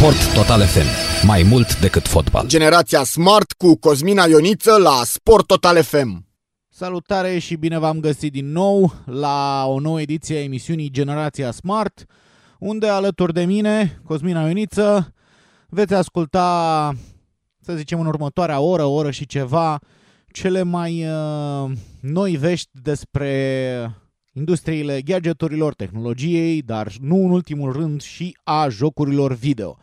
Sport Total FM. Mai mult decât fotbal. Generația Smart cu Cosmina Ioniță la Sport Total FM. Salutare și bine v-am găsit din nou la o nouă ediție a emisiunii Generația Smart, unde alături de mine, Cosmina Ioniță, veți asculta, să zicem în următoarea oră, oră și ceva, cele mai uh, noi vești despre industriile gadgeturilor, tehnologiei, dar nu în ultimul rând și a jocurilor video.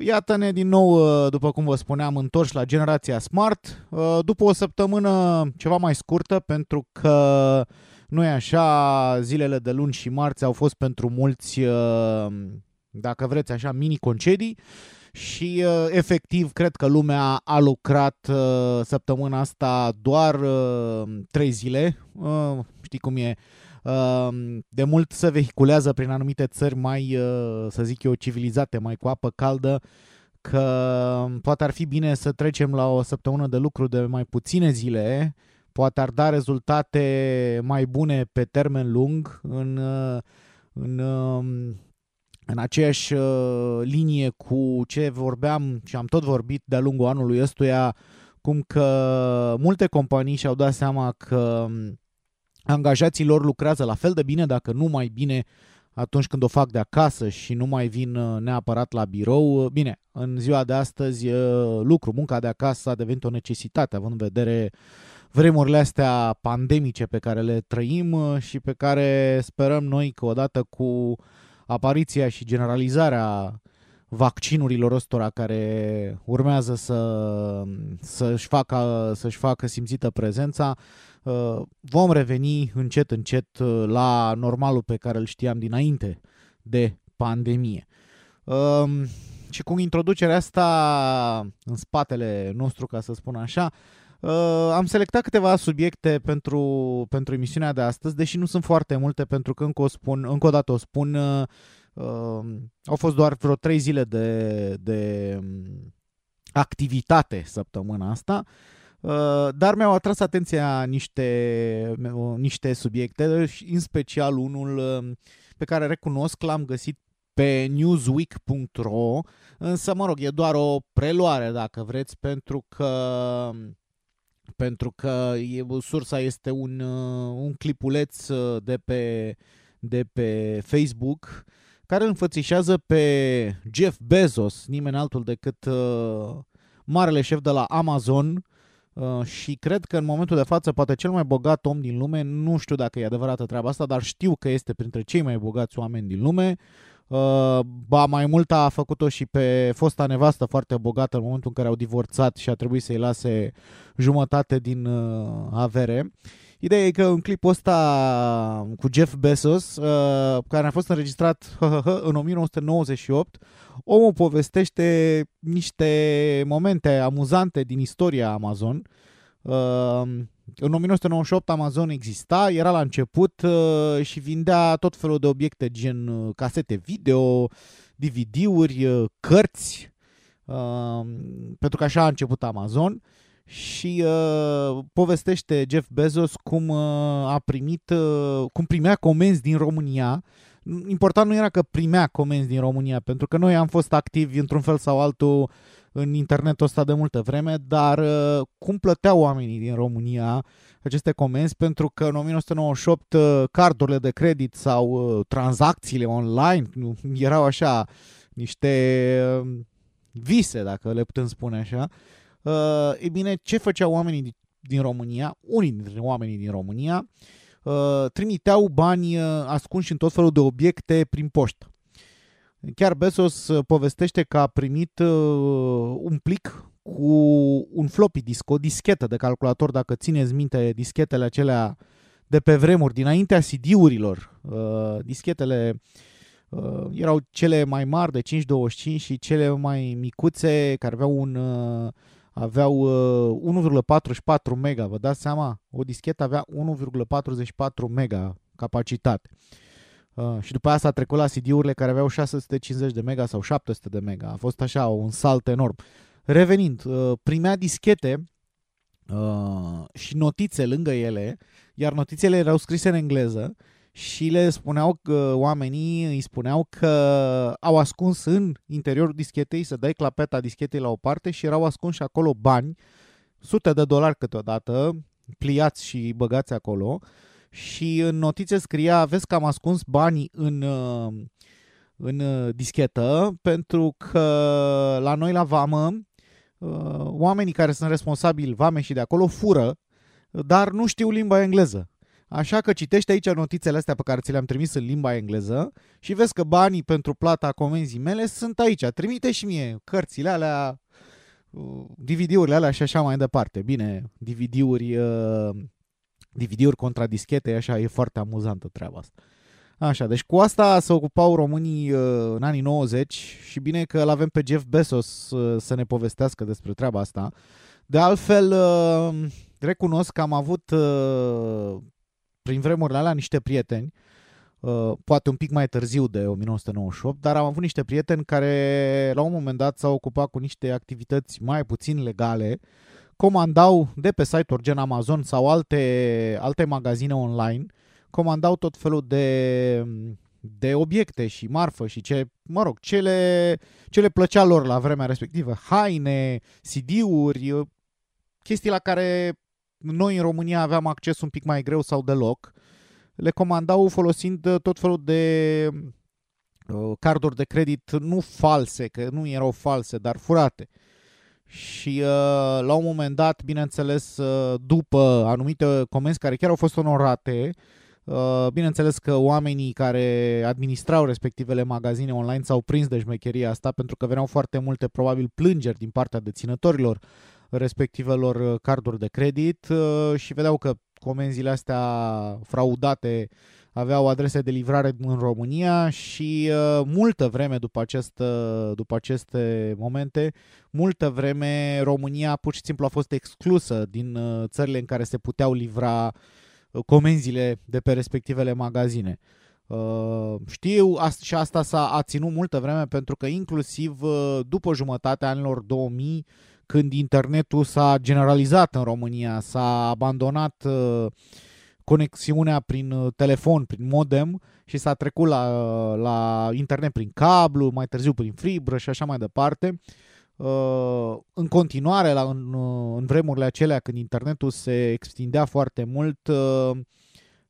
Iată-ne din nou, uh, după cum vă spuneam, întorși la generația Smart, uh, după o săptămână ceva mai scurtă, pentru că nu e așa, zilele de luni și marți au fost pentru mulți, uh, dacă vreți așa, mini-concedii și efectiv cred că lumea a lucrat săptămâna asta doar trei zile, știi cum e, Ehm, de mult se vehiculează prin anumite țări mai, uh, să zic eu, civilizate, mai cu apă caldă, că poate ar fi bine să trecem la o săptămână de lucru de mai puține zile, poate ar da rezultate mai bune pe termen lung în, uh, în, um, în aceeași uh, linie cu ce vorbeam și am tot vorbit de-a lungul anului ăstuia, cum că multe companii și-au dat seama că um, angajații lor lucrează la fel de bine, dacă nu mai bine, atunci când o fac de acasă și nu mai vin uh, neapărat la birou. Uh, bine, în ziua de astăzi uh, lucru, munca de acasă a devenit o necesitate, având în vedere vremurile astea pandemice pe care le trăim și pe care sperăm noi că odată cu apariția și generalizarea vaccinurilor ăstora care urmează să, să-și, facă, să-și facă simțită prezența, Uh, vom reveni încet, încet uh, la normalul pe care îl știam dinainte de pandemie. Um, și cu introducerea asta în spatele nostru, ca să spun așa, uh, am selectat câteva subiecte pentru, pentru emisiunea de astăzi, deși nu sunt foarte multe, pentru că încă o, spun, încă o dată o spun, au fost doar vreo trei zile de, de um, activitate săptămâna asta. Uh, dar mi-au atras atenția niște, niște subiecte, în special unul uh, pe care recunosc l-am găsit pe newsweek.ro, însă, mă rog, e doar o preluare, dacă vreți, pentru că pentru că e, sursa este un, uh, un clipuleț de pe, de pe Facebook care înfățișează pe Jeff Bezos, nimeni altul decât uh, marele șef de la Amazon, Uh, și cred că în momentul de față poate cel mai bogat om din lume, nu știu dacă e adevărată treaba asta, dar știu că este printre cei mai bogați oameni din lume. Uh, ba mai mult a făcut-o și pe fosta nevastă foarte bogată în momentul în care au divorțat și a trebuit să-i lase jumătate din uh, avere. Ideea e că în clipul ăsta cu Jeff Bezos, uh, care a fost înregistrat în 1998, omul povestește niște momente amuzante din istoria Amazon. Uh, în 1998 Amazon exista, era la început uh, și vindea tot felul de obiecte gen uh, casete video, DVD-uri, uh, cărți, uh, pentru că așa a început Amazon și uh, povestește Jeff Bezos cum uh, a primit, uh, cum primea comenzi din România. Important nu era că primea comenzi din România, pentru că noi am fost activi într-un fel sau altul în internetul ăsta de multă vreme, dar uh, cum plăteau oamenii din România aceste comenzi, pentru că în 1998 uh, cardurile de credit sau uh, tranzacțiile online erau așa niște uh, vise, dacă le putem spune așa, Uh, e bine, ce făceau oamenii din România, unii dintre oamenii din România, uh, trimiteau bani uh, ascunși în tot felul de obiecte prin poștă. Chiar Bezos uh, povestește că a primit uh, un plic cu un floppy disk, o dischetă de calculator, dacă țineți minte dischetele acelea de pe vremuri, dinaintea CD-urilor. Uh, dischetele uh, erau cele mai mari de 525 și cele mai micuțe care aveau un uh, aveau uh, 1,44 mega, vă dați seama? O dischetă avea 1,44 mega capacitate. Uh, și după aia s-a trecut la CD-urile care aveau 650 de mega sau 700 de mega. A fost așa un salt enorm. Revenind, uh, primea dischete uh, și notițe lângă ele, iar notițele erau scrise în engleză și le spuneau că oamenii îi spuneau că au ascuns în interiorul dischetei, să dai clapeta dischetei la o parte și erau ascunși acolo bani, sute de dolari câteodată, pliați și băgați acolo și în notițe scria, vezi că am ascuns banii în, uh, în uh, dischetă pentru că la noi la vamă uh, oamenii care sunt responsabili vame și de acolo fură, dar nu știu limba engleză. Așa că citește aici notițele astea pe care ți le-am trimis în limba engleză și vezi că banii pentru plata comenzii mele sunt aici. Trimite și mie cărțile alea, DVD-urile alea și așa mai departe. Bine, DVD-uri, DVD-uri contra dischete, așa, e foarte amuzantă treaba asta. Așa, deci cu asta se ocupau românii uh, în anii 90 și bine că îl avem pe Jeff Bezos uh, să ne povestească despre treaba asta. De altfel, uh, recunosc că am avut prin vremurile alea niște prieteni, poate un pic mai târziu de 1998, dar am avut niște prieteni care la un moment dat s-au ocupat cu niște activități mai puțin legale, comandau de pe site-uri gen Amazon sau alte, alte magazine online comandau tot felul de, de obiecte și marfă și ce, mă rog, ce le, ce le plăcea lor la vremea respectivă. Haine, CD-uri, chestii la care noi în România aveam acces un pic mai greu sau deloc. Le comandau folosind tot felul de uh, carduri de credit nu false, că nu erau false, dar furate. Și uh, la un moment dat, bineînțeles, uh, după anumite comenzi care chiar au fost onorate, Uh, bineînțeles că oamenii care administrau respectivele magazine online s-au prins de șmecheria asta pentru că veneau foarte multe probabil plângeri din partea deținătorilor respectivelor uh, carduri de credit uh, și vedeau că comenzile astea fraudate aveau adrese de livrare în România și uh, multă vreme după, acest, uh, după aceste momente, multă vreme România pur și simplu a fost exclusă din uh, țările în care se puteau livra uh, comenzile de pe respectivele magazine. Uh, știu și asta s-a a ținut multă vreme pentru că inclusiv uh, după jumătatea anilor 2000 când internetul s-a generalizat în România, s-a abandonat uh, conexiunea prin telefon, prin modem și s-a trecut la, la internet prin cablu, mai târziu prin fibră și așa mai departe. Uh, în continuare, la, în, uh, în vremurile acelea când internetul se extindea foarte mult, uh,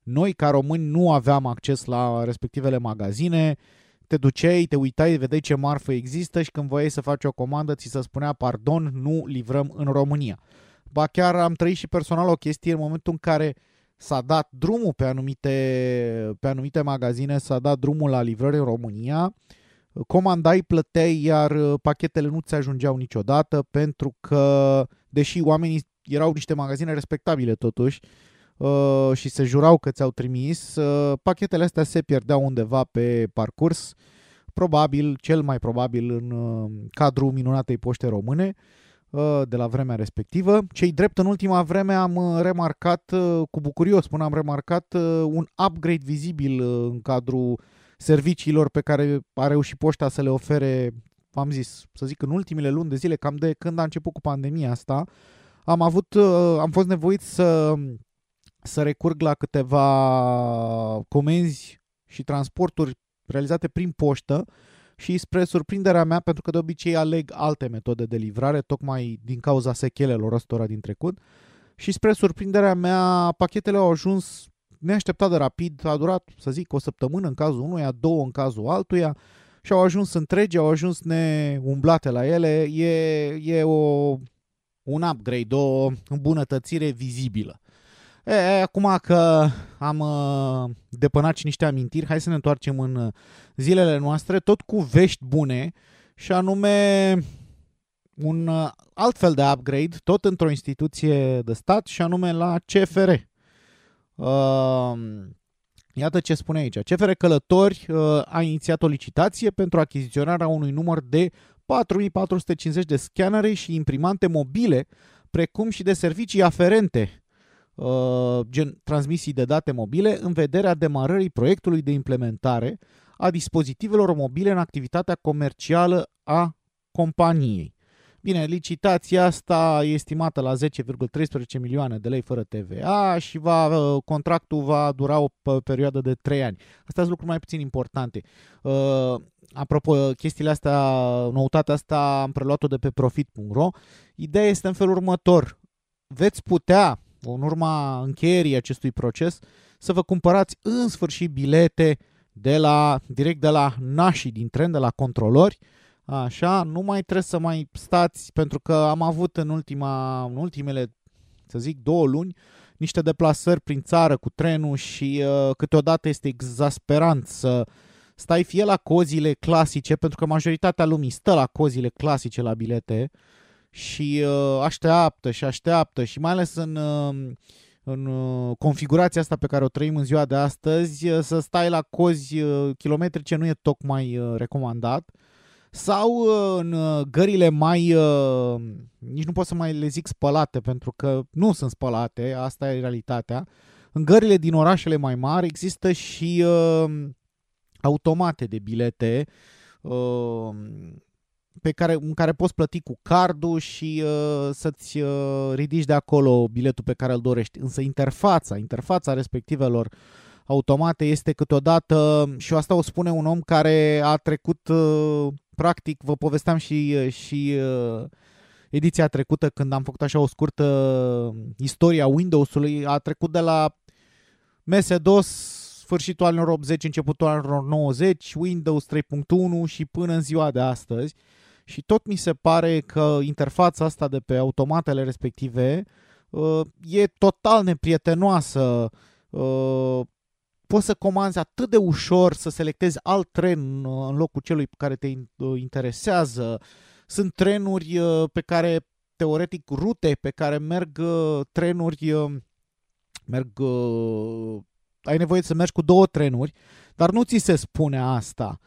noi ca români nu aveam acces la respectivele magazine, te duceai, te uitai, vedeai ce marfă există și când voiai să faci o comandă, ți se spunea, pardon, nu livrăm în România. Ba chiar am trăit și personal o chestie în momentul în care s-a dat drumul pe anumite, pe anumite magazine, s-a dat drumul la livrări în România, uh, comandai, plăteai, iar uh, pachetele nu ți ajungeau niciodată pentru că, deși oamenii erau niște magazine respectabile totuși uh, și se jurau că ți-au trimis, uh, pachetele astea se pierdeau undeva pe parcurs, probabil, cel mai probabil în cadrul minunatei poște române de la vremea respectivă. Cei drept în ultima vreme am remarcat, cu bucurie o spun, am remarcat un upgrade vizibil în cadrul serviciilor pe care a reușit poșta să le ofere, am zis, să zic, în ultimele luni de zile, cam de când a început cu pandemia asta, am avut, uh, am fost nevoit să, să recurg la câteva comenzi și transporturi realizate prin poștă și spre surprinderea mea, pentru că de obicei aleg alte metode de livrare, tocmai din cauza sechelelor ăstora din trecut, și spre surprinderea mea, pachetele au ajuns neașteptat de rapid, a durat, să zic, o săptămână în cazul unuia, două în cazul altuia și au ajuns întregi, au ajuns neumblate la ele. E, e o, un upgrade, o îmbunătățire vizibilă. E, acum că am uh, depănat și niște amintiri, hai să ne întoarcem în zilele noastre, tot cu vești bune și anume un uh, alt fel de upgrade, tot într-o instituție de stat și anume la CFR. Uh, iată ce spune aici. CFR Călători uh, a inițiat o licitație pentru achiziționarea unui număr de 4450 de scanere și imprimante mobile, precum și de servicii aferente, uh, gen transmisii de date mobile, în vederea demarării proiectului de implementare a dispozitivelor mobile în activitatea comercială a companiei. Bine, licitația asta e estimată la 10,13 milioane de lei fără TVA și va, contractul va dura o perioadă de 3 ani. Astea sunt lucruri mai puțin importante. Uh, apropo, chestiile astea, noutatea asta am preluat-o de pe profit.ro. Ideea este în felul următor. Veți putea, în urma încheierii acestui proces, să vă cumpărați în sfârșit bilete de la, direct de la nașii din tren, de la controlori, Așa, nu mai trebuie să mai stați, pentru că am avut în, ultima, în ultimele, să zic, două luni, niște deplasări prin țară cu trenul și uh, câteodată este exasperant să stai fie la cozile clasice, pentru că majoritatea lumii stă la cozile clasice la bilete și uh, așteaptă și așteaptă și mai ales în, uh, în uh, configurația asta pe care o trăim în ziua de astăzi, uh, să stai la cozi uh, kilometrice nu e tocmai uh, recomandat. Uh, sau uh, în uh, gările mai, uh, nici nu pot să mai le zic spălate, pentru că nu sunt spălate, asta e realitatea. În gările din orașele mai mari există și automate de bilete pe care, în care poți plăti cu cardul și uh, să-ți uh, ridici de acolo biletul pe care îl dorești. Însă interfața, interfața respectivelor automate este câteodată, și asta o spune un om care a trecut uh, practic, vă povesteam și, și uh, ediția trecută când am făcut așa o scurtă istoria Windows-ului, a trecut de la MS-DOS, sfârșitul anilor 80, începutul anilor 90, Windows 3.1 și până în ziua de astăzi. Și tot mi se pare că interfața asta de pe automatele respective uh, e total neprietenoasă. Uh, poți să comanzi atât de ușor să selectezi alt tren uh, în locul celui care te uh, interesează. Sunt trenuri uh, pe care, teoretic, rute pe care merg trenuri, merg, ai nevoie să mergi cu două trenuri, dar nu ți se spune asta.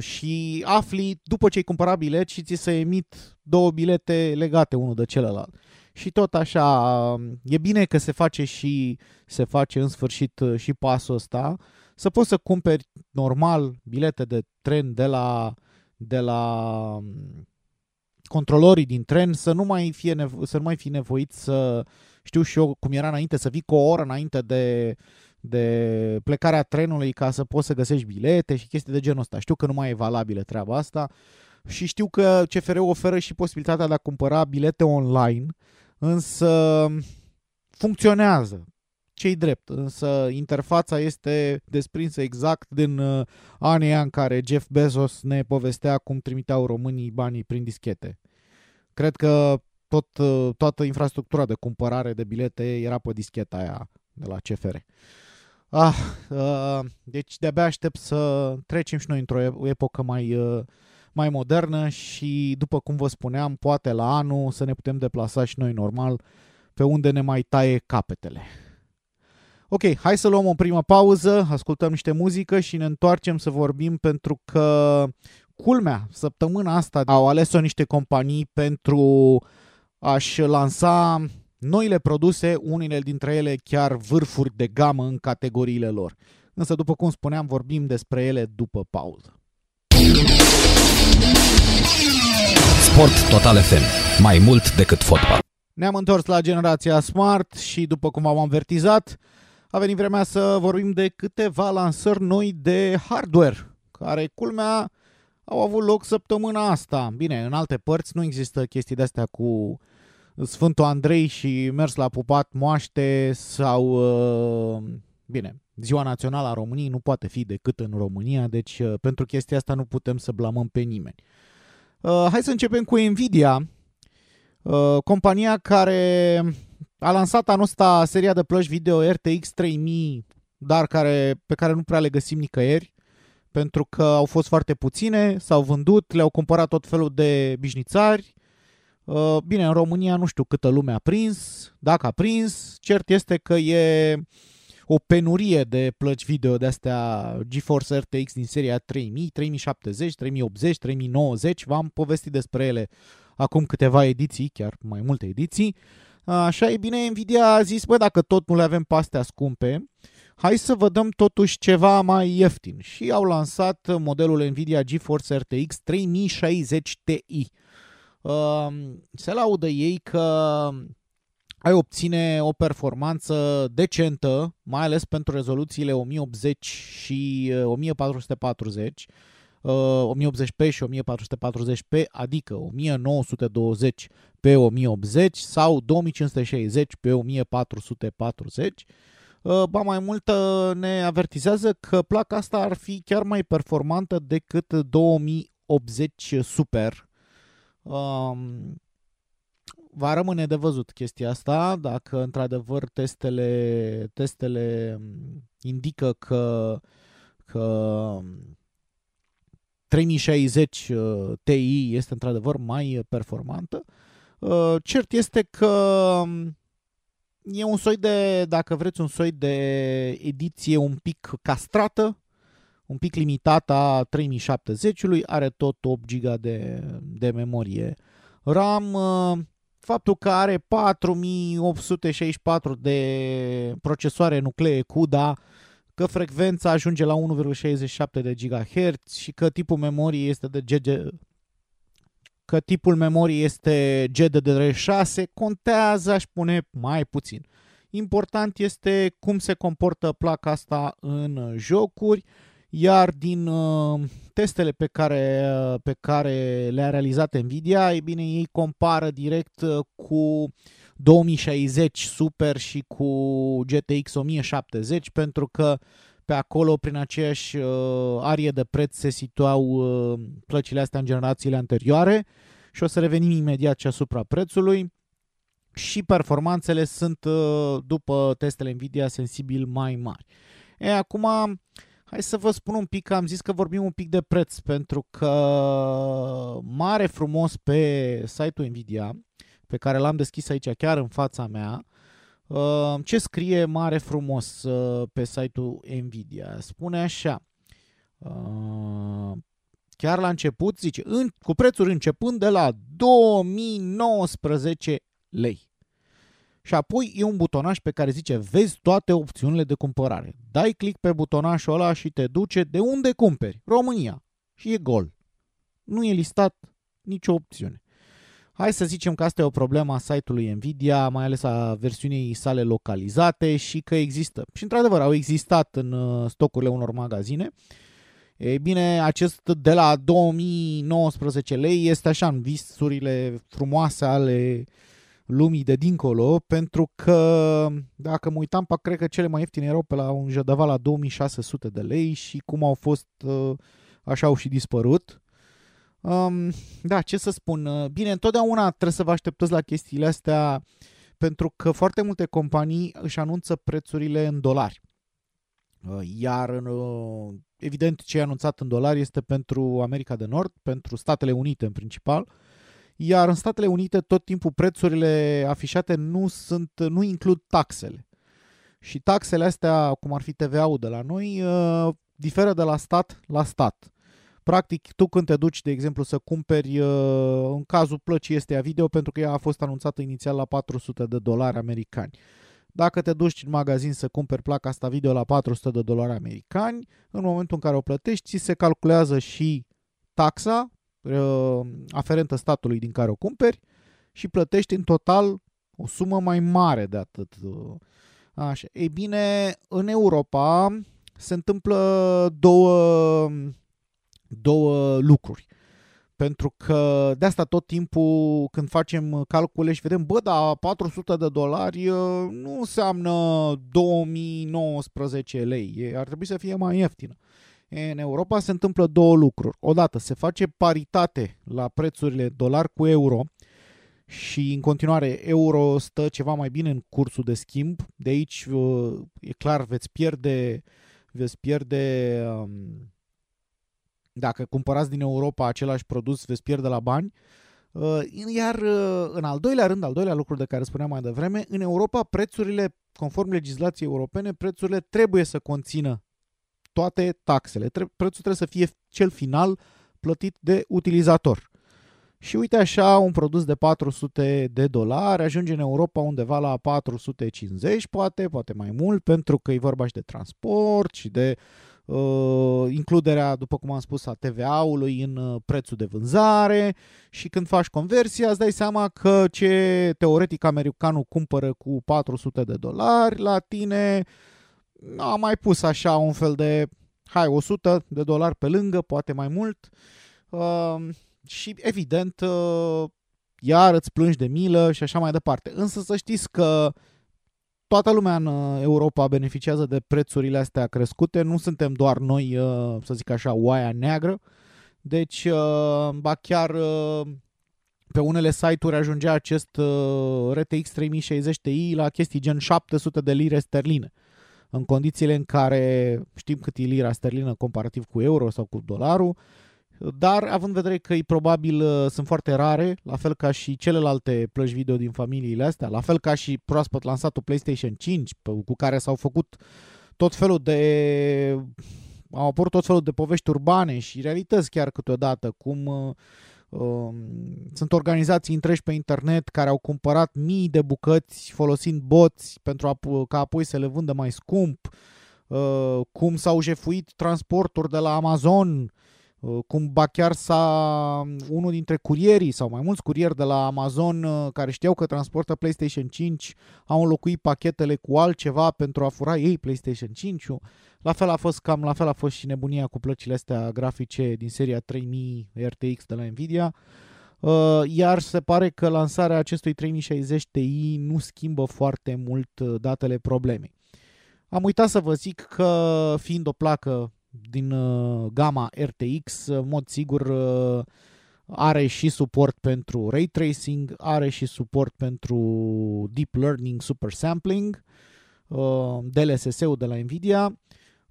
Și afli după ce ai cumpărat bilet și ți se emit două bilete legate unul de celălalt. Și tot așa, e bine că se face și se face în sfârșit uh, și pasul ăsta, să poți să cumperi normal bilete de tren de la, de la um, controlorii din tren, să nu mai fie nevo- să nu mai fi nevoit să știu și eu cum era înainte, să vii cu o oră înainte de, de plecarea trenului ca să poți să găsești bilete și chestii de genul ăsta. Știu că nu mai e valabilă treaba asta și știu că CFR oferă și posibilitatea de a cumpăra bilete online însă funcționează. Cei drept, însă interfața este desprinsă exact din uh, anii în care Jeff Bezos ne povestea cum trimiteau românii banii prin dischete. Cred că tot, uh, toată infrastructura de cumpărare de bilete era pe discheta aia de la CFR. Ah, uh, deci de-abia aștept să trecem și noi într-o epocă mai uh, mai modernă și, după cum vă spuneam, poate la anul să ne putem deplasa și noi normal pe unde ne mai taie capetele. Ok, hai să luăm o primă pauză, ascultăm niște muzică și ne întoarcem să vorbim pentru că, culmea, săptămâna asta au ales-o niște companii pentru a-și lansa noile produse, unele dintre ele chiar vârfuri de gamă în categoriile lor. Însă, după cum spuneam, vorbim despre ele după pauză. Sport Total FM. Mai mult decât fotbal. Ne-am întors la generația Smart și după cum am avertizat, a venit vremea să vorbim de câteva lansări noi de hardware, care, culmea, au avut loc săptămâna asta. Bine, în alte părți nu există chestii de-astea cu Sfântul Andrei și mers la pupat moaște sau, uh, bine, Ziua Națională a României nu poate fi decât în România, deci uh, pentru chestia asta nu putem să blamăm pe nimeni. Uh, hai să începem cu Nvidia, uh, compania care a lansat anul ăsta seria de plăci video RTX 3000, dar care, pe care nu prea le găsim nicăieri, pentru că au fost foarte puține, s-au vândut, le-au cumpărat tot felul de bișnițari. Uh, bine, în România nu știu câtă lume a prins, dacă a prins, cert este că e o penurie de plăci video de astea GeForce RTX din seria 3000, 3070, 3080, 3090. V-am povestit despre ele acum câteva ediții, chiar mai multe ediții. Așa e bine, Nvidia a zis, bă, dacă tot nu le avem pe astea scumpe, hai să vă dăm totuși ceva mai ieftin. Și au lansat modelul Nvidia GeForce RTX 3060 Ti. Uh, se laudă ei că ai obține o performanță decentă, mai ales pentru rezoluțiile 1080 și 1440, uh, 1080p uh, și 1440p, adică 1920 pe 1080 sau 2560 pe 1440. Uh, ba mai mult ne avertizează că placa asta ar fi chiar mai performantă decât 2080 Super. Um, va rămâne de văzut chestia asta, dacă într-adevăr testele, testele indică că, că 3060 uh, Ti este într-adevăr mai performantă. Uh, cert este că um, e un soi de, dacă vreți, un soi de ediție un pic castrată, un pic limitată a 3070-ului, are tot 8 GB de, de memorie RAM, uh, faptul că are 4864 de procesoare nuclee CUDA, că frecvența ajunge la 1,67 de GHz și că tipul memorii este de GG că tipul memorii este GDDR6, contează, aș spune, mai puțin. Important este cum se comportă placa asta în jocuri, iar din uh, testele pe care, uh, pe care le-a realizat Nvidia, e bine, ei compară direct uh, cu 2060 Super și cu GTX 1070 pentru că pe acolo, prin aceeași uh, arie de preț, se situau uh, plăcile astea în generațiile anterioare și o să revenim imediat și asupra prețului și performanțele sunt, uh, după testele Nvidia, sensibil mai mari. E, acum, Hai să vă spun un pic, am zis că vorbim un pic de preț, pentru că mare frumos pe site-ul Nvidia, pe care l-am deschis aici chiar în fața mea, uh, ce scrie mare frumos uh, pe site-ul Nvidia? Spune așa, uh, chiar la început, zice, cu prețuri începând de la 2019 lei. Și apoi e un butonaj pe care zice vezi toate opțiunile de cumpărare. Dai click pe butonașul ăla și te duce de unde cumperi. România. Și e gol. Nu e listat nicio opțiune. Hai să zicem că asta e o problemă a site-ului Nvidia, mai ales a versiunii sale localizate și că există. Și într-adevăr au existat în uh, stocurile unor magazine. Ei bine, acest de la 2019 lei este așa în visurile frumoase ale uh, lumii de dincolo, pentru că dacă mă uitam, cred că cele mai ieftine erau pe la un jădăva la 2600 de lei și cum au fost, uh, așa au și dispărut. Um, da, ce să spun, uh, bine, întotdeauna trebuie să vă așteptați la chestiile astea pentru că foarte multe companii își anunță prețurile în dolari. Uh, iar evident ce e anunțat în dolari este pentru America de Nord, pentru Statele Unite în principal, iar în Statele Unite tot timpul prețurile afișate nu, sunt, nu includ taxele. Și taxele astea, cum ar fi TVA-ul de la noi, uh, diferă de la stat la stat. Practic, tu când te duci, de exemplu, să cumperi, uh, în cazul plăcii este a video, pentru că ea a fost anunțată inițial la 400 de dolari americani. Dacă te duci în magazin să cumperi placa asta video la 400 de dolari americani, în momentul în care o plătești, ți se calculează și taxa uh, aferentă statului din care o cumperi și plătești în total o sumă mai mare de atât. Așa. Ei bine, în Europa se întâmplă două, două lucruri. Pentru că de asta tot timpul când facem calcule și vedem, bă, da, 400 de dolari uh, nu înseamnă 2019 lei, ar trebui să fie mai ieftină. În Europa se întâmplă două lucruri. Odată, se face paritate la prețurile dolar cu euro și în continuare euro stă ceva mai bine în cursul de schimb. De aici uh, e clar veți pierde veți pierde um, dacă cumpărați din Europa același produs, veți pierde la bani. Uh, iar uh, în al doilea rând, al doilea lucru de care spuneam mai devreme, în Europa prețurile, conform legislației europene, prețurile trebuie să conțină toate taxele. Prețul trebuie să fie cel final plătit de utilizator. Și uite așa, un produs de 400 de dolari ajunge în Europa undeva la 450, poate, poate mai mult, pentru că e vorba și de transport și de uh, includerea, după cum am spus, a TVA-ului în uh, prețul de vânzare și când faci conversia îți dai seama că ce teoretic americanul cumpără cu 400 de dolari, la tine a mai pus așa un fel de, hai, 100 de dolari pe lângă, poate mai mult. Uh, și evident, uh, iar îți plângi de milă și așa mai departe. Însă să știți că toată lumea în uh, Europa beneficiază de prețurile astea crescute, nu suntem doar noi, uh, să zic așa, oaia neagră. Deci, uh, ba chiar pe unele site-uri ajungea acest RTX 3060 Ti la chestii gen 700 de lire sterline. În condițiile în care știm cât e lira sterlină comparativ cu euro sau cu dolarul, dar având în vedere că e probabil uh, sunt foarte rare, la fel ca și celelalte plăci video din familiile astea, la fel ca și proaspăt lansatul PlayStation 5, cu care s-au făcut tot felul de au apărut tot felul de povești urbane și realități chiar câteodată, cum uh, uh, sunt organizații întregi pe internet care au cumpărat mii de bucăți folosind boți pentru a, ca apoi să le vândă mai scump, uh, cum s-au jefuit transporturi de la Amazon Uh, cum ba chiar s-a unul dintre curierii sau mai mulți curieri de la Amazon uh, care știau că transportă PlayStation 5 au înlocuit pachetele cu altceva pentru a fura ei PlayStation 5 La fel a fost cam la fel a fost și nebunia cu plăcile astea grafice din seria 3000 RTX de la Nvidia. Uh, iar se pare că lansarea acestui 3060 Ti nu schimbă foarte mult datele problemei. Am uitat să vă zic că fiind o placă din uh, gama RTX, în mod sigur uh, are și suport pentru ray tracing, are și suport pentru deep learning super sampling, uh, DLSS-ul de la Nvidia,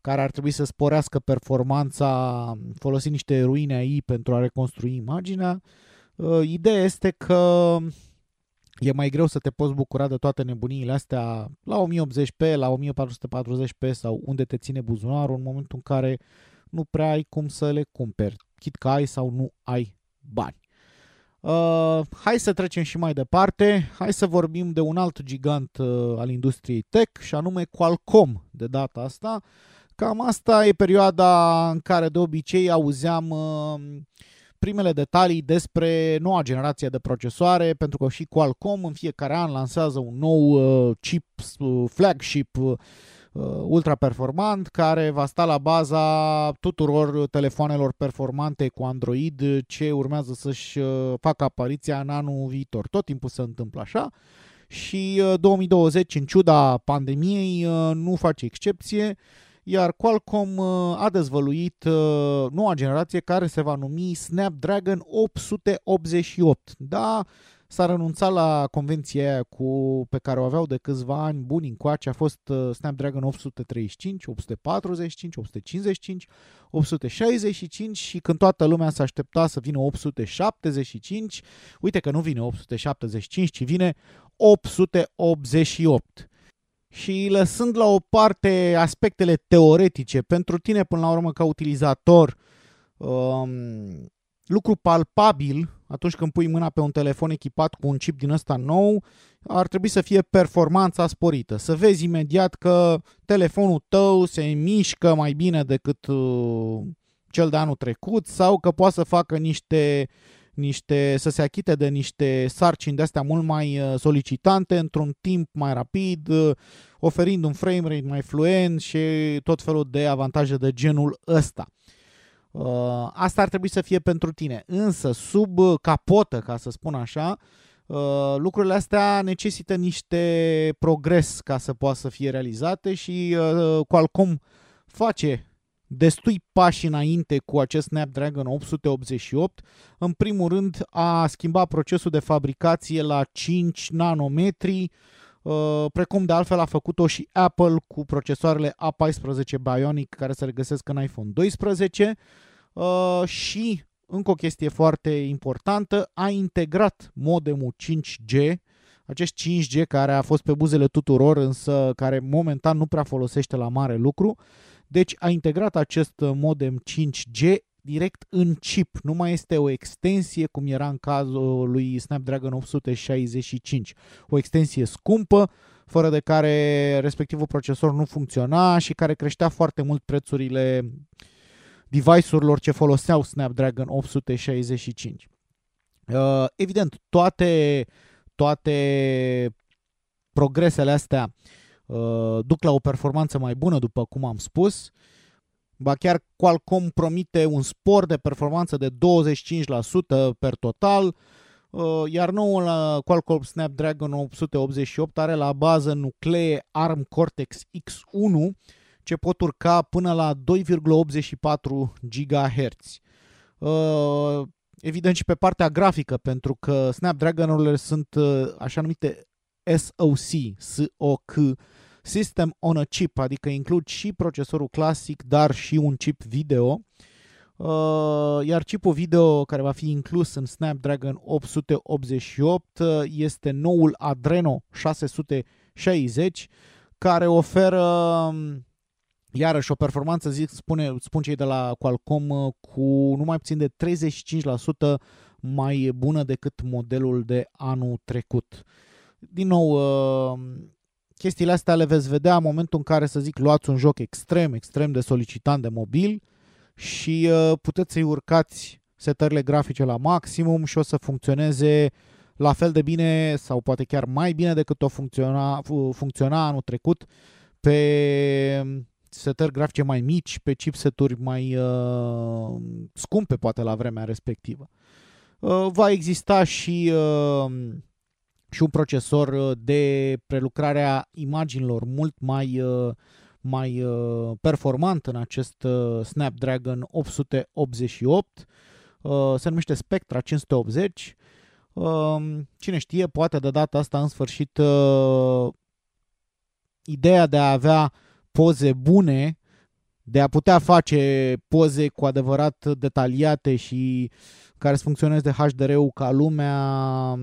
care ar trebui să sporească performanța folosind niște ruine AI pentru a reconstrui imaginea. Uh, ideea este că e mai greu să te poți bucura de toate nebuniile astea la 1080p, la 1440p sau unde te ține buzunarul în momentul în care nu prea ai cum să le cumperi, chit că ai sau nu ai bani. Uh, hai să trecem și mai departe, hai să vorbim de un alt gigant uh, al industriei tech și anume Qualcomm de data asta. Cam asta e perioada în care de obicei auzeam uh, primele detalii despre noua generație de procesoare, pentru că și Qualcomm în fiecare an lansează un nou uh, chip uh, flagship uh, ultra performant care va sta la baza tuturor telefoanelor performante cu Android ce urmează să-și facă apariția în anul viitor. Tot timpul se întâmplă așa și 2020, în ciuda pandemiei, nu face excepție iar Qualcomm uh, a dezvăluit uh, noua generație care se va numi Snapdragon 888. Da, s-a renunțat la convenția aia cu, pe care o aveau de câțiva ani buni încoace, a fost uh, Snapdragon 835, 845, 855, 865 și când toată lumea s-a aștepta să vină 875, uite că nu vine 875, ci vine 888 și lăsând la o parte aspectele teoretice, pentru tine până la urmă ca utilizator, um, lucru palpabil atunci când pui mâna pe un telefon echipat cu un chip din ăsta nou, ar trebui să fie performanța sporită. Să vezi imediat că telefonul tău se mișcă mai bine decât uh, cel de anul trecut sau că poate să facă niște niște, să se achite de niște sarcini de astea mult mai uh, solicitante într-un timp mai rapid, uh, oferind un frame rate mai fluent și tot felul de avantaje de genul ăsta. Uh, asta ar trebui să fie pentru tine. Însă, sub capotă, ca să spun așa, lucrurile astea necesită niște progres ca să poată să fie realizate și Qualcomm face destui pași înainte cu acest Snapdragon 888. În primul rând a schimbat procesul de fabricație la 5 nanometri, uh, precum de altfel a făcut-o și Apple cu procesoarele A14 Bionic care se regăsesc în iPhone 12 uh, și încă o chestie foarte importantă, a integrat modemul 5G, acest 5G care a fost pe buzele tuturor, însă care momentan nu prea folosește la mare lucru, deci a integrat acest modem 5G direct în chip, nu mai este o extensie cum era în cazul lui Snapdragon 865. O extensie scumpă, fără de care respectivul procesor nu funcționa și care creștea foarte mult prețurile device-urilor ce foloseau Snapdragon 865. Uh, evident, toate, toate progresele astea uh, duc la o performanță mai bună, după cum am spus. Ba chiar Qualcomm promite un spor de performanță de 25% per total, uh, iar noul Qualcomm Snapdragon 888 are la bază nuclee ARM Cortex X1 ce pot urca până la 2,84 GHz. Evident și pe partea grafică, pentru că Snapdragon-urile sunt așa numite SoC, SOC, System on a Chip, adică includ și procesorul clasic, dar și un chip video. Uh, iar chipul video care va fi inclus în Snapdragon 888 uh, este noul Adreno 660, care oferă um, iarăși o performanță, zic, spune, spun cei de la Qualcomm, uh, cu nu mai puțin de 35% mai bună decât modelul de anul trecut. Din nou, uh, chestiile astea le veți vedea în momentul în care, să zic, luați un joc extrem, extrem de solicitant de mobil și uh, puteți să-i urcați setările grafice la maximum și o să funcționeze la fel de bine sau poate chiar mai bine decât o funcționa, funcționa anul trecut pe setări grafice mai mici, pe chipseturi mai uh, scumpe poate la vremea respectivă. Uh, va exista și uh, și un procesor uh, de prelucrare a imaginilor mult mai, uh, mai uh, performant în acest Snapdragon 888. Se numește Spectra 580. Um, cine știe, poate de data asta în sfârșit ideea de a avea poze bune, de a putea face poze cu adevărat detaliate și care să funcționeze de HDR-ul ca lumea,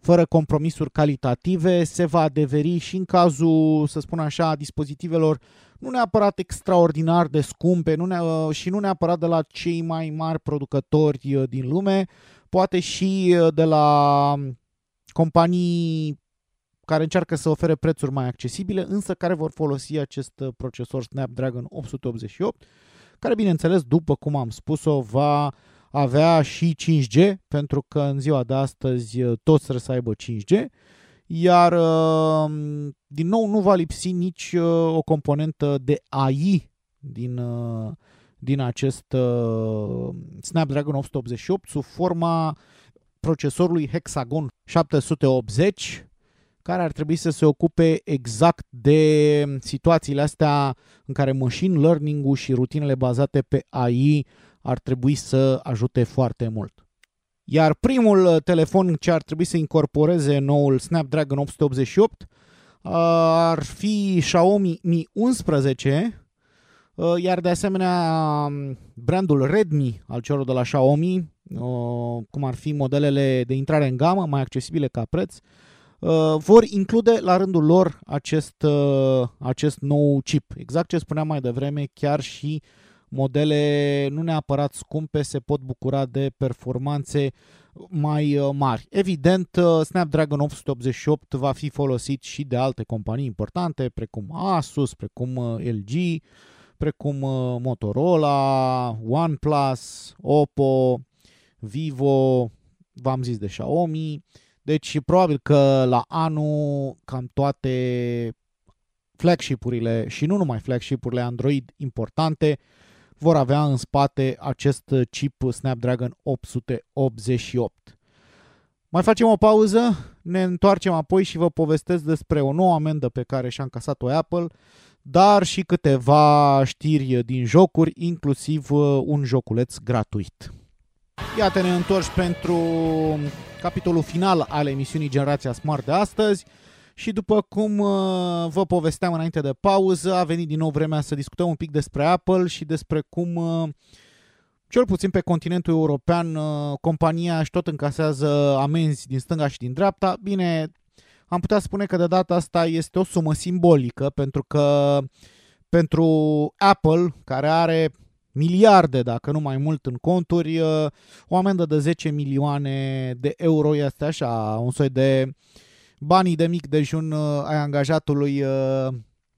fără compromisuri calitative, se va adeveri și în cazul, să spun așa, dispozitivelor nu neapărat extraordinar de scumpe nu ne- uh, și nu neapărat de la cei mai mari producători uh, din lume, poate și uh, de la companii care încearcă să ofere prețuri mai accesibile, însă care vor folosi acest procesor Snapdragon 888, care, bineînțeles, după cum am spus-o, va avea și 5G, pentru că în ziua de astăzi uh, toți trebuie să aibă 5G, iar uh, din nou nu va lipsi nici uh, o componentă de AI din, din acest Snapdragon 888 sub forma procesorului Hexagon 780, care ar trebui să se ocupe exact de situațiile astea în care machine learning-ul și rutinele bazate pe AI ar trebui să ajute foarte mult. Iar primul uh, telefon ce ar trebui să incorporeze noul Snapdragon 888 uh, ar fi Xiaomi Mi 11, uh, iar de asemenea um, brandul Redmi al celor de la Xiaomi, cum ar fi modelele de intrare în gamă, mai accesibile ca preț, vor include la rândul lor acest, acest nou chip. Exact ce spuneam mai devreme, chiar și uh, modele nu neapărat scumpe se pot bucura de performanțe mai uh, mari. Evident, uh, Snapdragon 888 va fi folosit și de alte companii importante, precum Asus, precum uh, LG, precum Motorola, OnePlus, Oppo, Vivo, v-am zis de Xiaomi. Deci, probabil că la anul cam toate flagship-urile și nu numai flagship-urile Android importante vor avea în spate acest chip Snapdragon 888. Mai facem o pauză, ne întoarcem apoi și vă povestesc despre o nouă amendă pe care și-a încasat-o Apple, dar și câteva știri din jocuri, inclusiv uh, un joculeț gratuit. Iată ne întorci pentru capitolul final al emisiunii Generația Smart de astăzi. Și după cum uh, vă povesteam înainte de pauză, a venit din nou vremea să discutăm un pic despre Apple și despre cum, uh, cel puțin pe continentul european, uh, compania își tot încasează amenzi din stânga și din dreapta. Bine, am putea spune că de data asta este o sumă simbolică, pentru că pentru Apple, care are miliarde, dacă nu mai mult, în conturi, o amendă de 10 milioane de euro este așa, un soi de uh, banii de mic dejun uh, ai angajatului uh,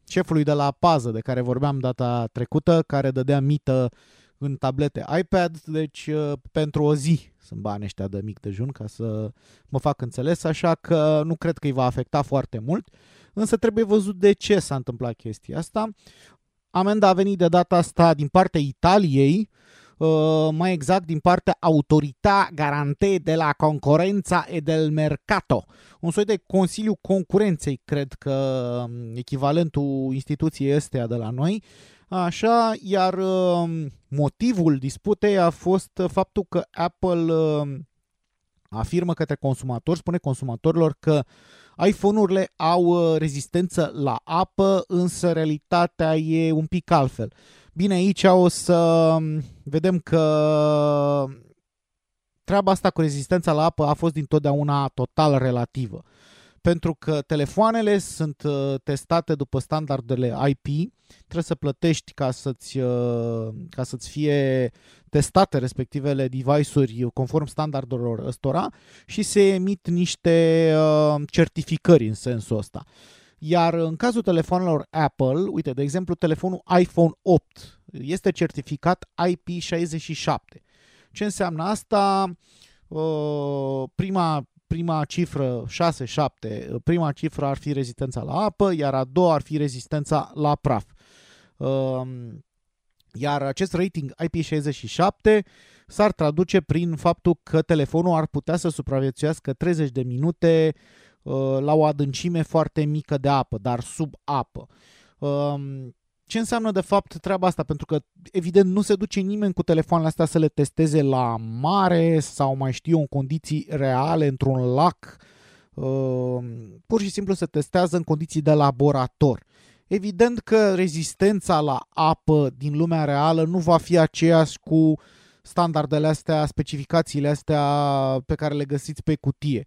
șefului de la pază de care vorbeam data trecută, care dădea mită în tablete iPad, deci uh, pentru o zi sunt banii ăștia de mic dejun, ca să mă fac înțeles, așa că nu cred că îi va afecta foarte mult, însă trebuie văzut de ce s-a întâmplat chestia asta. Amenda a venit de data asta din partea Italiei, uh, mai exact din partea Autorita Garante de la Concurența e del Mercato, un soi de Consiliu Concurenței, cred că um, echivalentul instituției astea de la noi, Așa, iar um, motivul disputei a fost faptul că Apple um, afirmă către consumatori, spune consumatorilor că iPhone-urile au uh, rezistență la apă, însă realitatea e un pic altfel. Bine, aici o să um, vedem că treaba asta cu rezistența la apă a fost dintotdeauna total relativă. Pentru că telefoanele sunt uh, testate după standardele IP, trebuie să plătești ca să-ți, uh, ca să-ți fie testate respectivele device-uri conform standardelor ăstora și se emit niște uh, certificări în sensul ăsta. Iar în cazul telefonelor Apple, uite, de exemplu, telefonul iPhone 8 este certificat IP67. Ce înseamnă asta? Uh, prima, prima cifră, 6-7, prima cifră ar fi rezistența la apă, iar a doua ar fi rezistența la praf. Um, iar acest rating IP67 s-ar traduce prin faptul că telefonul ar putea să supraviețuiască 30 de minute uh, la o adâncime foarte mică de apă, dar sub apă. Um, ce înseamnă de fapt treaba asta? Pentru că evident nu se duce nimeni cu telefoanele astea să le testeze la mare sau mai știu în condiții reale, într-un lac. Um, pur și simplu se testează în condiții de laborator. Evident că rezistența la apă din lumea reală nu va fi aceeași cu standardele astea, specificațiile astea pe care le găsiți pe cutie.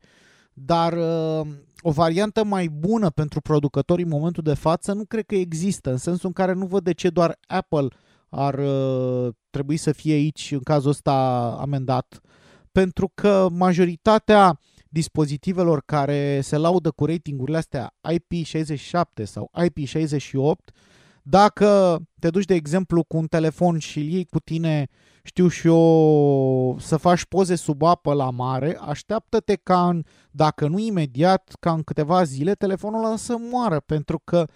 Dar uh, o variantă mai bună pentru producători în momentul de față nu cred că există, în sensul în care nu văd de ce doar Apple ar uh, trebui să fie aici în cazul ăsta amendat, pentru că majoritatea dispozitivelor care se laudă cu ratingurile astea IP67 sau IP68, dacă te duci, de exemplu, cu un telefon și îl iei cu tine, știu și eu, să faci poze sub apă la mare, așteaptă-te ca, în, dacă nu imediat, ca în câteva zile, telefonul ăla să moară, pentru că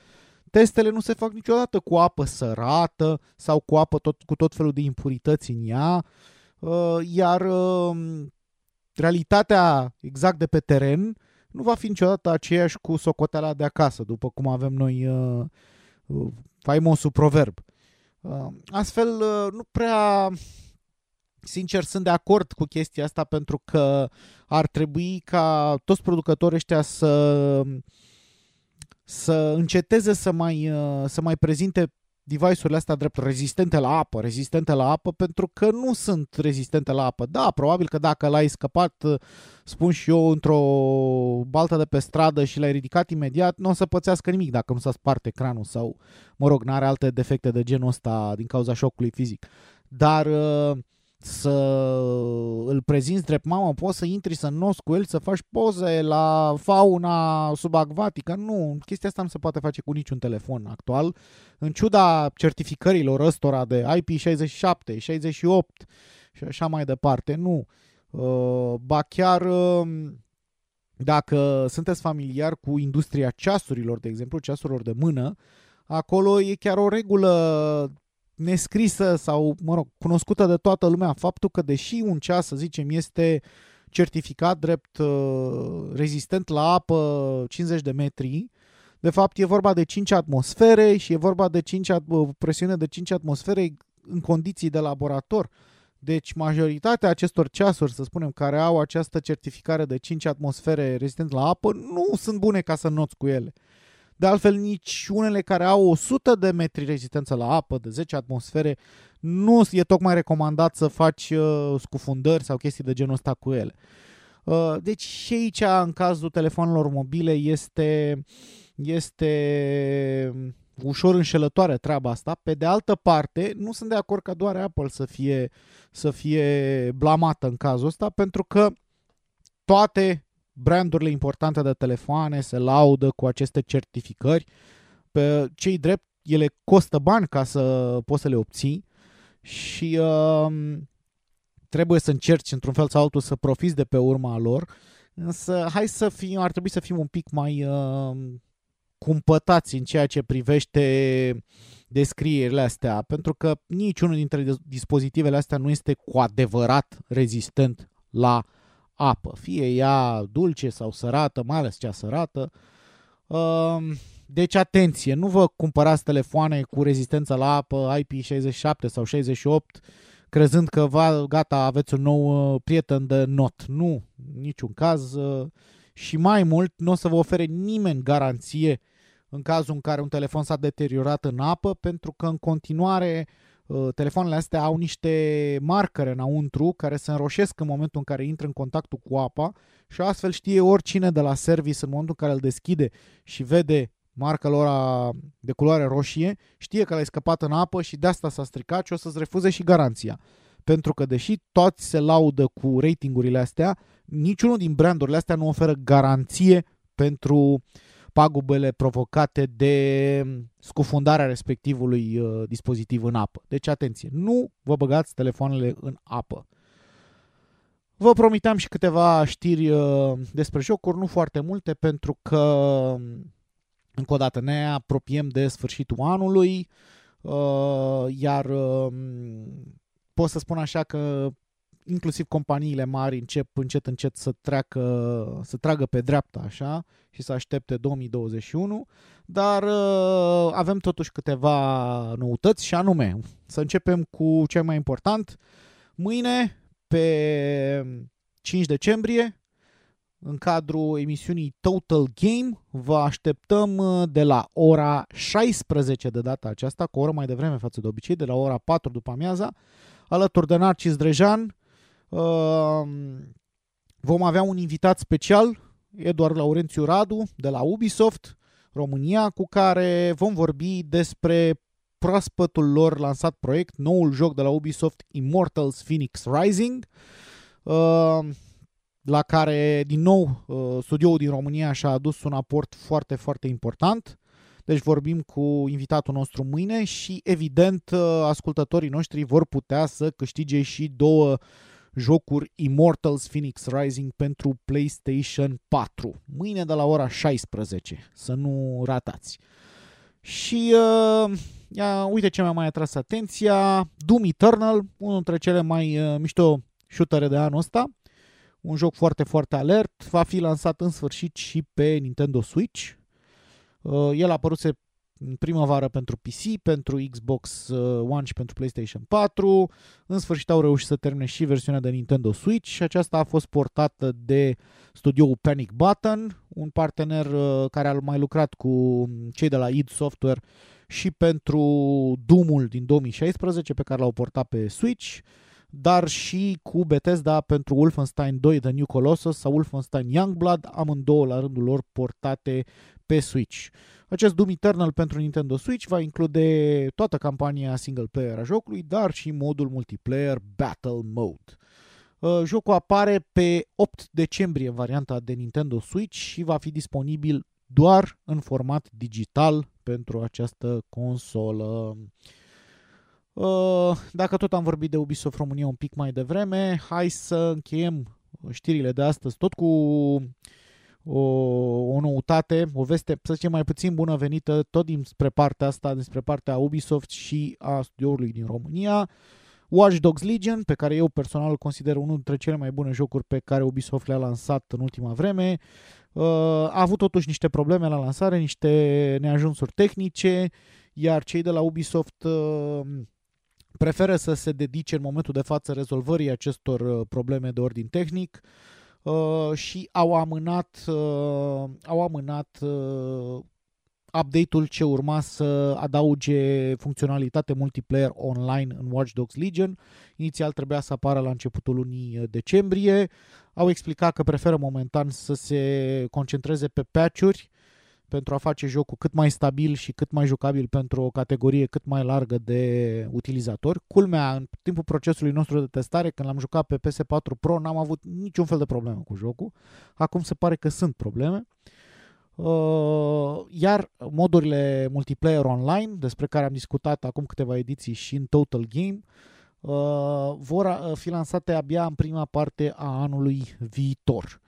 testele nu se fac niciodată cu apă sărată sau cu apă tot, cu tot felul de impurități în ea, uh, iar uh, realitatea exact de pe teren nu va fi niciodată aceeași cu socoteala de acasă, după cum avem noi uh, uh, faimosul proverb. Uh, astfel, uh, nu prea sincer sunt de acord cu chestia asta pentru că ar trebui ca toți producătorii ăștia să să înceteze să mai, uh, să mai prezinte device-urile astea drept rezistente la apă, rezistente la apă, pentru că nu sunt rezistente la apă. Da, probabil că dacă l-ai scăpat, spun și eu, într-o baltă de pe stradă și l-ai ridicat imediat, nu o să pățească nimic dacă nu s-a spart ecranul sau, mă rog, n-are alte defecte de genul ăsta din cauza șocului fizic. Dar uh, să îl prezinți drept mamă, poți să intri să nos cu el, să faci poze la fauna subacvatică. Nu, chestia asta nu se poate face cu niciun telefon actual. În ciuda certificărilor ăstora de IP67, 68 și așa mai departe, nu. Uh, ba chiar um, dacă sunteți familiar cu industria ceasurilor, de exemplu, ceasurilor de mână, acolo e chiar o regulă nescrisă sau, mă rog, cunoscută de toată lumea faptul că deși un ceas, să zicem, este certificat drept uh, rezistent la apă 50 de metri, de fapt e vorba de 5 atmosfere și e vorba de 5 uh, presiune de 5 atmosfere în condiții de laborator. Deci majoritatea acestor ceasuri, să spunem, care au această certificare de 5 atmosfere rezistent la apă, nu sunt bune ca să noți cu ele. De altfel, nici unele care au 100 de metri rezistență la apă, de 10 atmosfere, nu e tocmai recomandat să faci uh, scufundări sau chestii de genul ăsta cu ele. Uh, deci și aici, în cazul telefonelor mobile, este, este ușor înșelătoare treaba asta. Pe de altă parte, nu sunt de acord ca doar Apple să fie, să fie blamată în cazul ăsta, pentru că toate brandurile importante de telefoane se laudă cu aceste certificări. Pe cei drept, ele costă bani ca să poți să le obții și uh, trebuie să încerci într-un fel sau altul să profiți de pe urma lor. Însă hai să fim, ar trebui să fim un pic mai uh, cumpătați în ceea ce privește descrierile astea, pentru că niciunul dintre dispozitivele astea nu este cu adevărat rezistent la apă, fie ea dulce sau sărată, mai ales cea sărată. Um, deci atenție, nu vă cumpărați telefoane cu rezistență la apă IP67 sau 68 crezând că va, gata, aveți un nou uh, prieten de not. Nu, niciun caz. Uh, și mai mult, nu o să vă ofere nimeni garanție în cazul în care un telefon s-a deteriorat în apă, pentru că în continuare uh, telefoanele astea au niște marcare înăuntru care se înroșesc în momentul în care intră în contactul cu apa și astfel știe oricine de la service în momentul în care îl deschide și vede marca lor de culoare roșie, știe că l-ai scăpat în apă și de asta s-a stricat și o să-ți refuze și garanția. Pentru că deși toți se laudă cu ratingurile astea, niciunul din brandurile astea nu oferă garanție pentru pagubele provocate de scufundarea respectivului uh, dispozitiv în apă. Deci atenție, nu vă băgați telefoanele în apă. Vă promiteam și câteva știri uh, despre jocuri, nu foarte multe, pentru că încă o dată ne apropiem de sfârșitul anului, uh, iar uh, pot să spun așa că inclusiv companiile mari încep încet încet să treacă, să tragă pe dreapta așa și să aștepte 2021, dar uh, avem totuși câteva noutăți și anume să începem cu cel mai important. Mâine, pe 5 decembrie, în cadrul emisiunii Total Game. Vă așteptăm uh, de la ora 16 de data aceasta, cu o oră mai devreme față de obicei, de la ora 4 după amiaza, alături de Narcis Drejan. Uh, vom avea un invitat special, Eduard Laurențiu Radu, de la Ubisoft România, cu care vom vorbi despre proaspătul lor lansat proiect, noul joc de la Ubisoft Immortals Phoenix Rising. Uh, la care, din nou, uh, studioul din România și-a adus un aport foarte, foarte important. Deci vorbim cu invitatul nostru mâine și, evident, uh, ascultătorii noștri vor putea să câștige și două jocuri Immortals Phoenix Rising pentru PlayStation 4. Mâine de la ora 16, să nu ratați. Și uh, ia, uite ce mi-a mai atras atenția, Doom Eternal, unul dintre cele mai uh, mișto shootere de anul ăsta, un joc foarte, foarte alert. Va fi lansat în sfârșit și pe Nintendo Switch. Uh, el a apărut în primăvară pentru PC, pentru Xbox uh, One și pentru PlayStation 4. În sfârșit au reușit să termine și versiunea de Nintendo Switch și aceasta a fost portată de studioul Panic Button, un partener uh, care a mai lucrat cu cei de la id Software și pentru Doom-ul din 2016 pe care l-au portat pe Switch dar și cu Bethesda pentru Wolfenstein 2 The New Colossus sau Wolfenstein Youngblood, amândouă la rândul lor portate pe Switch. Acest Doom Eternal pentru Nintendo Switch va include toată campania single player a jocului, dar și modul multiplayer Battle Mode. Uh, jocul apare pe 8 decembrie în varianta de Nintendo Switch și va fi disponibil doar în format digital pentru această consolă. Uh, dacă tot am vorbit de Ubisoft România un pic mai devreme, hai să încheiem știrile de astăzi tot cu o, o noutate, o veste, să zicem, mai puțin bună venită tot dinspre partea asta, dinspre partea Ubisoft și a studioului din România. Watch Dogs Legion, pe care eu personal îl consider unul dintre cele mai bune jocuri pe care Ubisoft le-a lansat în ultima vreme, uh, a avut totuși niște probleme la lansare, niște neajunsuri tehnice, iar cei de la Ubisoft uh, preferă să se dedice în momentul de față rezolvării acestor uh, probleme de ordin tehnic uh, și au amânat, uh, au amânat uh, update-ul ce urma să adauge funcționalitate multiplayer online în Watch Dogs Legion. Inițial trebuia să apară la începutul lunii uh, decembrie. Au explicat că preferă momentan să se concentreze pe patch-uri pentru a face jocul cât mai stabil și cât mai jucabil pentru o categorie cât mai largă de utilizatori. Culmea, în timpul procesului nostru de testare, când l-am jucat pe PS4 Pro, n-am avut niciun fel de problemă cu jocul. Acum se pare că sunt probleme. Uh, iar modurile multiplayer online, despre care am discutat acum câteva ediții și în Total Game, uh, vor uh, fi lansate abia în prima parte a anului viitor.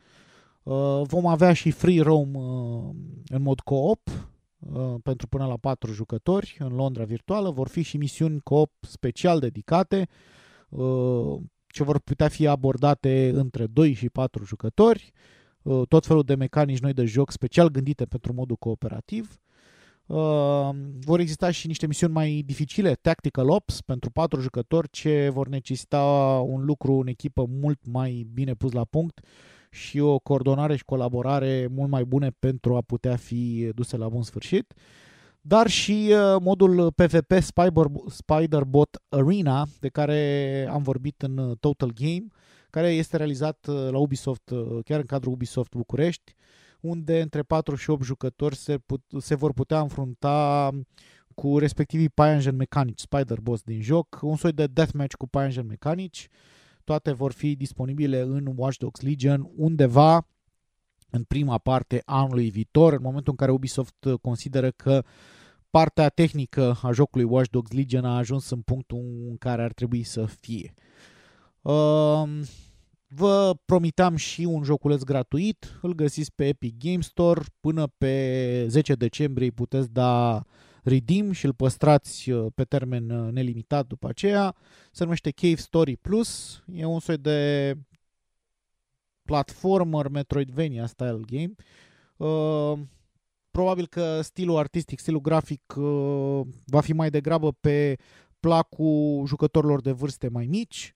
Uh, vom avea și free roam uh, în mod co-op uh, pentru până la 4 jucători în Londra virtuală. Vor fi și misiuni co-op special dedicate ce vor putea fi abordate între 2 și 4 jucători. Tot felul de mecanici noi de joc special gândite pentru modul cooperativ. Uh, vor exista și niște misiuni mai dificile, Tactical Ops, pentru patru jucători, ce vor necesita un lucru în echipă mult mai bine pus la punct și o coordonare și colaborare mult mai bune pentru a putea fi duse la bun sfârșit. Dar și uh, modul PvP Spider-Bot Arena, de care am vorbit în Total Game, care este realizat uh, la Ubisoft, uh, chiar în cadrul Ubisoft București, unde între 4 și 8 jucători se, put, se vor putea înfrunta cu respectivii Pyrogen mecanici, Spider Boss din joc, un soi de deathmatch cu Pyrogen mecanici, toate vor fi disponibile în Watch Dogs Legion undeva în prima parte a anului viitor, în momentul în care Ubisoft consideră că partea tehnică a jocului Watch Dogs Legion a ajuns în punctul în care ar trebui să fie. Uh, Vă promiteam și un joculeț gratuit, îl găsiți pe Epic Game Store, până pe 10 decembrie puteți da redeem și îl păstrați uh, pe termen uh, nelimitat după aceea. Se numește Cave Story Plus, e un soi de platformer Metroidvania style game. Uh, probabil că stilul artistic, stilul grafic uh, va fi mai degrabă pe placul jucătorilor de vârste mai mici.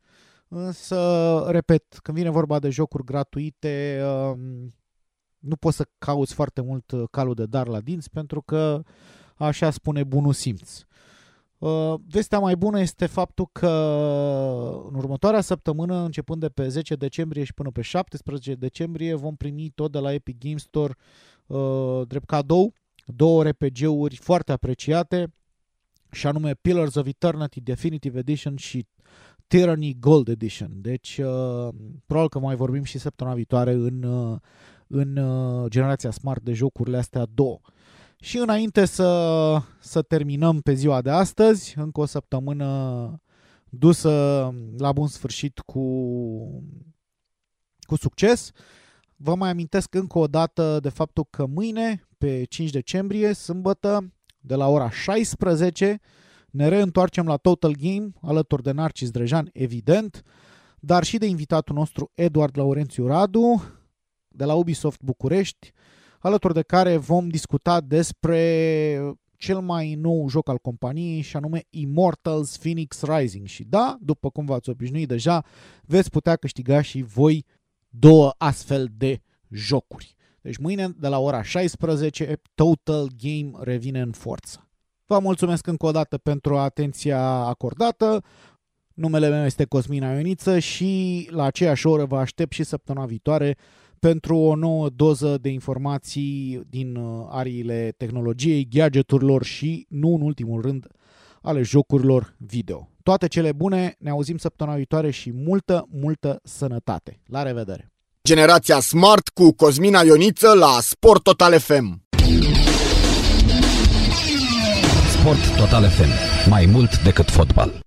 Însă, repet, când vine vorba de jocuri gratuite, um, nu poți să cauți foarte mult uh, calul de dar la dinți, pentru că așa spune bunul simț. Uh, vestea mai bună este faptul că în următoarea săptămână, începând de pe 10 decembrie și până pe 17 decembrie, vom primi tot de la Epic Games Store uh, drept cadou două RPG-uri foarte apreciate, și anume Pillars of Eternity Definitive Edition și Tyranny Gold Edition. Deci, uh, probabil că mai vorbim și săptămâna viitoare în, uh, în uh, generația Smart de jocurile astea două. Și înainte să, să terminăm pe ziua de astăzi, încă o săptămână dusă la bun sfârșit cu, cu succes, vă mai amintesc încă o dată de faptul că mâine, pe 5 decembrie, sâmbătă, de la ora 16, ne reîntoarcem la Total Game, alături de Narcis Drejan, evident, dar și de invitatul nostru Eduard Laurențiu Radu, de la Ubisoft București, alături de care vom discuta despre cel mai nou joc al companiei și anume Immortals Phoenix Rising. Și da, după cum v-ați obișnuit deja, veți putea câștiga și voi două astfel de jocuri. Deci mâine de la ora 16 Total Game revine în forță. Vă mulțumesc încă o dată pentru atenția acordată. Numele meu este Cosmin Ioniță și la aceeași oră vă aștept și săptămâna viitoare pentru o nouă doză de informații din uh, ariile tehnologiei, gadgeturilor și, nu în ultimul rând, ale jocurilor video. Toate cele bune, ne auzim săptămâna viitoare și multă, multă sănătate. La revedere! Generația Smart cu Cosmina Ioniță la Sport Total FM. Sport Total FM. Mai mult decât fotbal.